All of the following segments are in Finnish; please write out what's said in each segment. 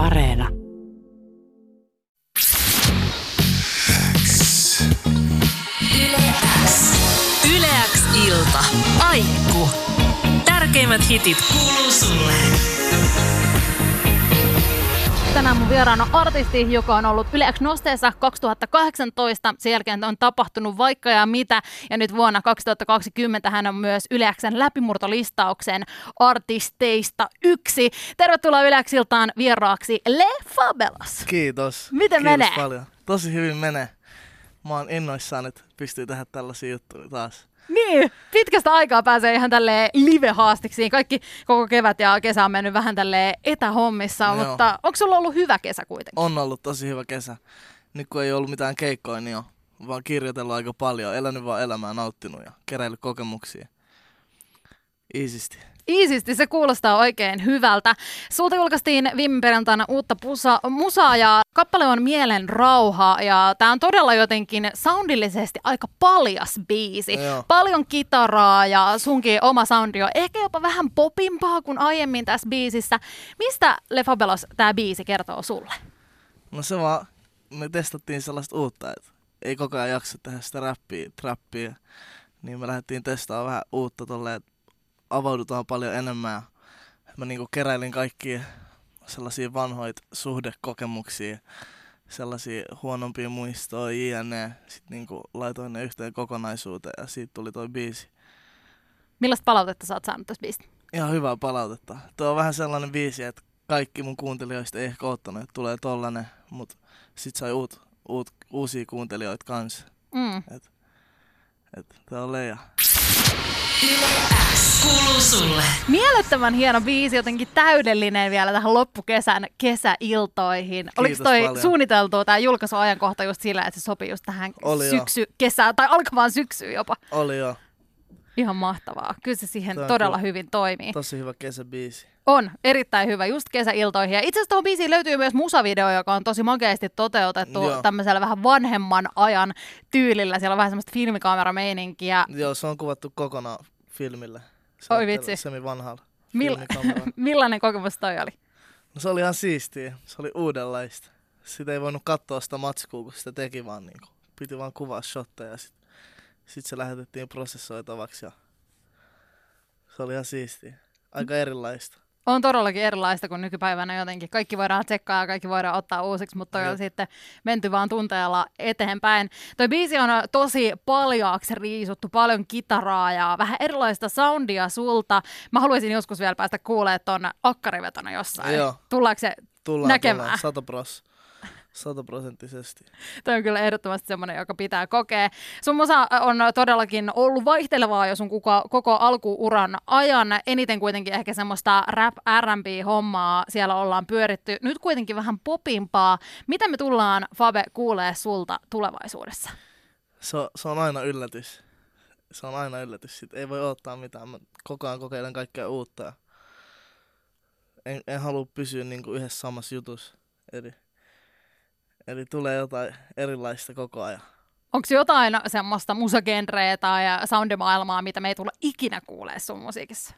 Areena. Yleäks ilta. Aikku. Tärkeimmät hitit kuuluu sulle. Tänään mun vieraana artisti, joka on ollut Yle nosteessa 2018. Sen jälkeen on tapahtunut vaikka ja mitä. Ja nyt vuonna 2020 hän on myös Yle Xn läpimurtolistauksen artisteista yksi. Tervetuloa Yle Xiltaan vieraaksi Le Fabelas. Kiitos. Miten Kiitos menee? paljon. Tosi hyvin menee. Mä oon innoissaan, että pystyy tehdä tällaisia juttuja taas. Niin, pitkästä aikaa pääsee ihan tälle live-haastiksiin. Kaikki koko kevät ja kesä on mennyt vähän tälle etähommissa, Joo. mutta onko sulla ollut hyvä kesä kuitenkin? On ollut tosi hyvä kesä. Nyt kun ei ollut mitään keikkoja, niin on vaan kirjoitellut aika paljon. Elänyt vaan elämää, nauttinut ja keräillyt kokemuksia. Iisisti. Iisisti, se kuulostaa oikein hyvältä. Sulta julkaistiin viime perjantaina uutta pusa, musaa ja kappale on Mielen rauha ja tämä on todella jotenkin soundillisesti aika paljas biisi. Joo. Paljon kitaraa ja sunkin oma soundi on ehkä jopa vähän popimpaa kuin aiemmin tässä biisissä. Mistä Le Fabelos tämä biisi kertoo sulle? No se vaan, me testattiin sellaista uutta, että ei koko ajan jaksa tehdä sitä räppiä, trappia. Niin me lähdettiin testaamaan vähän uutta tolleen, avaudutaan paljon enemmän. Mä niinku keräilin kaikkia sellaisia vanhoita suhdekokemuksia, sellaisia huonompia muistoja, jne. Sitten niinku laitoin ne yhteen kokonaisuuteen ja siitä tuli toi biisi. Millaista palautetta sä oot saanut tästä biisistä? Ihan hyvää palautetta. Tuo on vähän sellainen biisi, että kaikki mun kuuntelijoista ei ehkä oottanut, että tulee tollanen, mutta sit sai uut, uut, uusia kuuntelijoita kanssa. Mm. Et, et, tää on leija. Kuuluu sulle. Mielettömän hieno biisi, jotenkin täydellinen vielä tähän loppukesän kesäiltoihin. Oliko Kiitos toi paljon. suunniteltu tämä julkaisuajankohta just sillä, että se sopii just tähän Oli joo. syksy, kesään tai alkavaan syksyyn jopa? Oli jo. Ihan mahtavaa. Kyllä se siihen on todella kyllä hyvin toimii. Tosi hyvä kesäbiisi. On, erittäin hyvä, just kesäiltoihin. Ja itse asiassa tuohon biisiin löytyy myös musavideo, joka on tosi makeasti toteutettu Joo. tämmöisellä vähän vanhemman ajan tyylillä. Siellä on vähän semmoista filmikamerameininkiä. Joo, se on kuvattu kokonaan filmille. Se Oi on vitsi. Semi vanhalla Mil- filmikameralla. Millainen kokemus toi oli? No, se oli ihan siistiä. Se oli uudenlaista. Sitä ei voinut katsoa sitä matskua, kun sitä teki vaan niinku. Piti vaan kuvaa shotteja ja sit, sit se lähetettiin prosessoitavaksi ja se oli ihan siistiä. Aika erilaista. On todellakin erilaista kuin nykypäivänä jotenkin. Kaikki voidaan tsekkaa ja kaikki voidaan ottaa uusiksi, mutta toi on sitten menty vaan tunteella eteenpäin. Toi biisi on tosi paljaaksi riisuttu, paljon kitaraa ja vähän erilaista soundia sulta. Mä haluaisin joskus vielä päästä kuulemaan ton akkarivetona jossain. Joo. Tullaanko se? Tullaan, Näkemään. tullaan. Pros. Sataprosenttisesti. Toi on kyllä ehdottomasti semmoinen, joka pitää kokea. Sun musa on todellakin ollut vaihtelevaa jo sun koko, koko alkuuran ajan. Eniten kuitenkin ehkä semmoista rap R&B-hommaa siellä ollaan pyöritty. Nyt kuitenkin vähän popimpaa. Mitä me tullaan, Fabe, kuulee sulta tulevaisuudessa? Se on, se on aina yllätys. Se on aina yllätys. Sit ei voi odottaa mitään. Mä koko ajan kokeilen kaikkea uutta. En, en halua pysyä niinku yhdessä samassa jutussa. Eli, eli tulee jotain erilaista koko ajan. Onko jotain semmoista musagenreä tai soundimaailmaa, mitä me ei tulla ikinä kuulee sun musiikissa?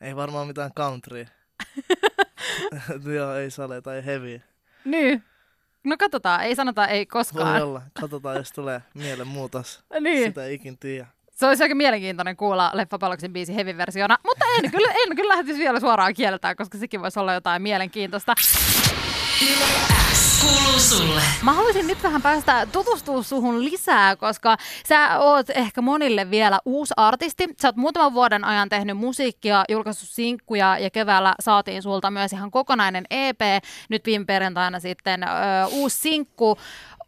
Ei varmaan mitään country. Joo, ei sale tai heavy. Niin. No katsotaan, ei sanota ei Voi koskaan. olla. Katsotaan, jos tulee mielenmuutos. Niin. Sitä ei ikin tiedä. Se olisi aika mielenkiintoinen kuulla Leffapaloksen biisi heavy-versiona, mutta en kyllä, en kyllä lähtisi vielä suoraan kieltää, koska sekin voisi olla jotain mielenkiintoista. Kuuluu sulle. Mä haluaisin nyt vähän päästä tutustua suhun lisää, koska sä oot ehkä monille vielä uusi artisti. Sä oot muutaman vuoden ajan tehnyt musiikkia, julkaissut sinkkuja ja keväällä saatiin sulta myös ihan kokonainen EP. Nyt viime perjantaina sitten ö, uusi sinkku.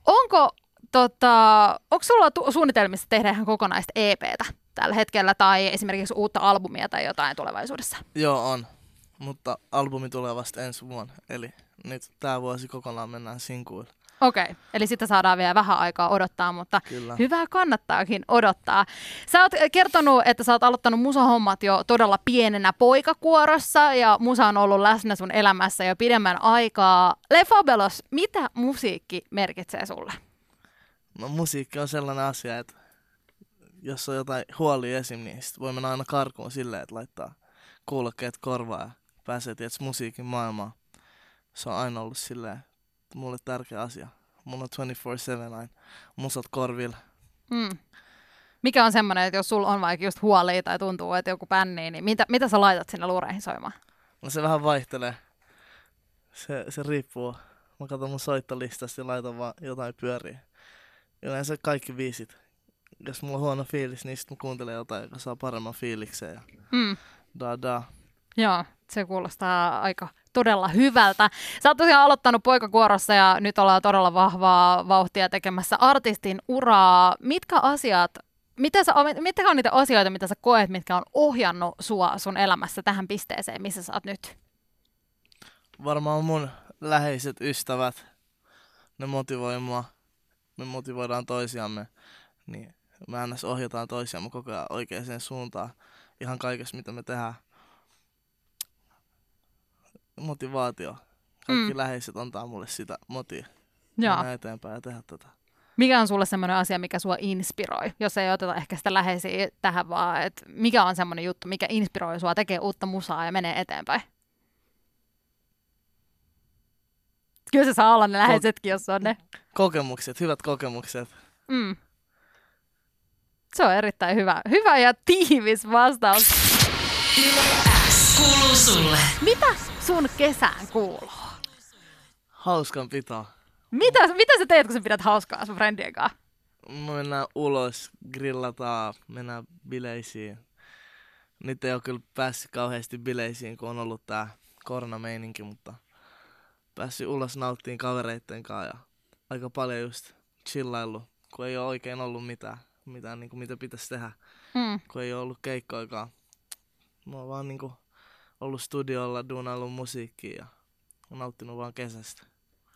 Onko tota, onko sulla tu- suunnitelmissa tehdä ihan kokonaista EPtä tällä hetkellä tai esimerkiksi uutta albumia tai jotain tulevaisuudessa? Joo, on. Mutta albumi tulee vasta ensi vuonna. Eli nyt tää vuosi kokonaan mennään sinkuille. Okei, okay. eli sitä saadaan vielä vähän aikaa odottaa, mutta Kyllä. hyvää kannattaakin odottaa. Sä oot kertonut, että sä oot aloittanut musahommat jo todella pienenä poikakuorossa ja musa on ollut läsnä sun elämässä jo pidemmän aikaa. Le Fabelos, mitä musiikki merkitsee sulle? No musiikki on sellainen asia, että jos on jotain huolia esim, niin sit voi mennä aina karkuun silleen, että laittaa kuulokkeet korvaan ja pääsee tietysti musiikin maailmaan. Se on aina ollut silleen mulle tärkeä asia. Mun on 24-7 aina musat korvilla. Mm. Mikä on semmoinen, että jos sulla on vaikka just huolia tai tuntuu, että joku bännii, niin mitä, mitä sä laitat sinne luureihin soimaan? No se vähän vaihtelee. Se, se riippuu. Mä katson mun soittolistasta ja laitan vaan jotain pyöriä. Yleensä kaikki viisit. Jos mulla on huono fiilis, niin sit mä kuuntelen jotain, joka saa paremman fiiliksen. Ja Mm. da da. Joo, se kuulostaa aika todella hyvältä. Sä oot tosiaan aloittanut poikakuorossa ja nyt ollaan todella vahvaa vauhtia tekemässä artistin uraa. Mitkä asiat, mitä sä, mitkä on niitä asioita, mitä sä koet, mitkä on ohjannut sua sun elämässä tähän pisteeseen, missä sä oot nyt? Varmaan mun läheiset ystävät, ne motivoi mua. Me motivoidaan toisiamme. Niin me ohjataan toisiamme koko ajan oikeaan suuntaan. Ihan kaikessa, mitä me tehdään. Motivaatio. Kaikki Mm. läheiset antaa mulle sitä motia. Joo. Mennä eteenpäin ja tehdä tätä. Mikä on sulle semmoinen asia, mikä sua inspiroi, jos ei oteta ehkä sitä läheisiä tähän vaan, että mikä on semmoinen juttu, mikä inspiroi sua, tekee uutta musaa ja menee eteenpäin? Kyllä se saa olla ne läheisetkin, jos on ne. Kokemukset, hyvät kokemukset. Mm. Se on erittäin hyvä. Hyvä ja tiivis vastaus. Kuuluu sulle. Mitä sun kesään kuuluu? Hauskan pitoa. Mitä, mitä sä teet, kun sä pidät hauskaa sun friendien kanssa? Me mennään ulos, grillataan, mennään bileisiin. Nyt ei ole kyllä päässyt kauheasti bileisiin, kun on ollut tää koronameininki, mutta päässyt ulos nauttiin kavereitten kanssa ja aika paljon just chillailu, kun ei ole oikein ollut mitään, mitään niin kuin mitä pitäisi tehdä, Mm. kun ei ole ollut keikkoikaan. Mä oon vaan niin kuin ollut studiolla, duunaillut musiikkia ja oon nauttinut vaan kesästä.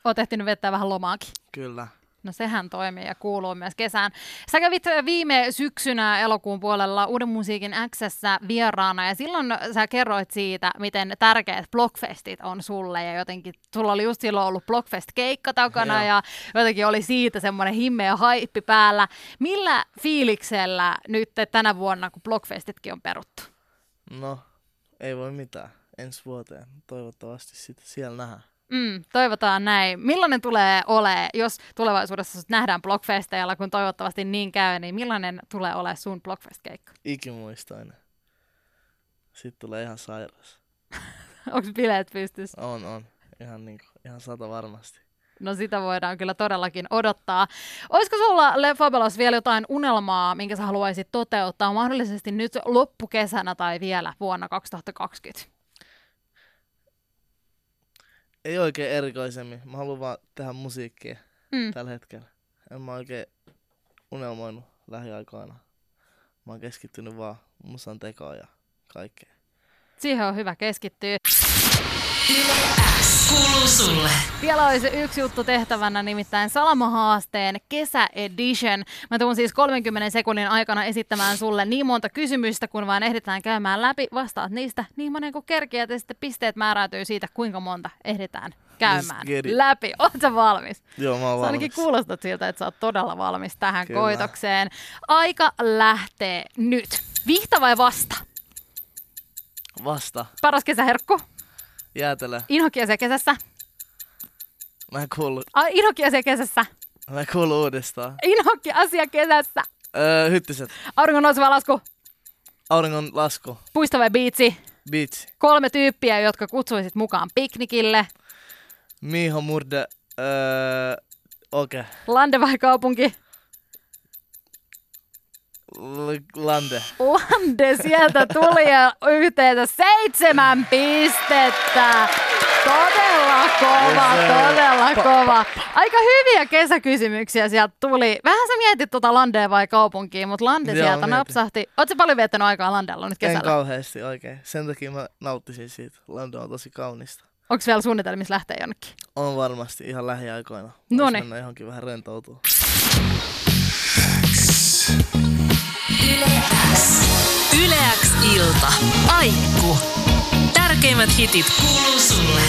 Oot ehtinyt vettää vähän lomaakin. Kyllä. No sehän toimii ja kuuluu myös kesään. Sä kävit viime syksynä elokuun puolella Uuden musiikin x vieraana ja silloin sä kerroit siitä, miten tärkeät Blockfestit on sulle ja jotenkin sulla oli just silloin ollut Blockfest-keikka takana Joo. ja jotenkin oli siitä semmoinen himmeä haippi päällä. Millä fiiliksellä nyt tänä vuonna, kun Blockfestitkin on peruttu? No, ei voi mitään. Ensi vuoteen. Toivottavasti sitten siellä nähdään. Mm, toivotaan näin. Millainen tulee ole, jos tulevaisuudessa sut nähdään Blockfesteilla, kun toivottavasti niin käy, niin millainen tulee ole sun Blockfest-keikka? Ikimuistoinen. Sitten tulee ihan sairas. Onko bileet pystyssä? On, on. Ihan, niinku, ihan sata varmasti. No sitä voidaan kyllä todellakin odottaa. Olisiko sulla, Le Fabelos, vielä jotain unelmaa, minkä sä haluaisit toteuttaa mahdollisesti nyt loppukesänä tai vielä vuonna 2020? Ei oikein erikoisemmin. Mä haluan vaan tehdä musiikkia Mm. tällä hetkellä. En mä oikein unelmoinut lähiaikoina. Mä oon keskittynyt vaan musan tekoon ja kaikkeen. Siihen on hyvä keskittyä. Kuuluu sulle. Vielä olisi yksi juttu tehtävänä, nimittäin Salama-haasteen kesäedition. Mä tuun siis 30 sekunnin aikana esittämään sulle niin monta kysymystä, kun vaan ehditään käymään läpi. Vastaat niistä niin monen kuin kerkiät ja sitten pisteet määräytyy siitä, kuinka monta ehditään käymään läpi. Oletko valmis? Joo, mä oon Sä ainakin valmis. kuulostat siltä, että sä oot todella valmis tähän Kyllä. koitokseen. Aika lähtee nyt. Vihta vai vasta? Vasta. Paras kesäherkku? Jäätelö. Inhokkiasia kesässä? Mä en kuulu, Ai, inhokkiasia kesässä? mä en kuulu uudestaan. Inhokkiasia kesässä? Öö, hyttiset. Auringon nouseva lasku? Auringon lasku. Puisto vai biitsi? Beach. Kolme tyyppiä, jotka kutsuisit mukaan piknikille. Miho Murde. Öö, okei. Okay. Lande vai kaupunki? Lande. Lande sieltä tuli ja yhteensä seitsemän pistettä. Todella kova, todella kova. Aika hyviä kesäkysymyksiä sieltä tuli. Vähän sä mietit tuota Landea vai kaupunkia, mutta Lande Joo, sieltä mietin. napsahti. Oletko paljon viettänyt aikaa Landella nyt En kesällä? kauheasti oikein. Sen takia mä nauttisin siitä. Lando on tosi kaunista. Onko vielä suunnitelmissa lähteä jonnekin? On varmasti ihan lähiaikoina. Vois mennä johonkin vähän rentoutua. Yle X ilta. Aikku. Tärkeimmät hitit kuuluu sulle.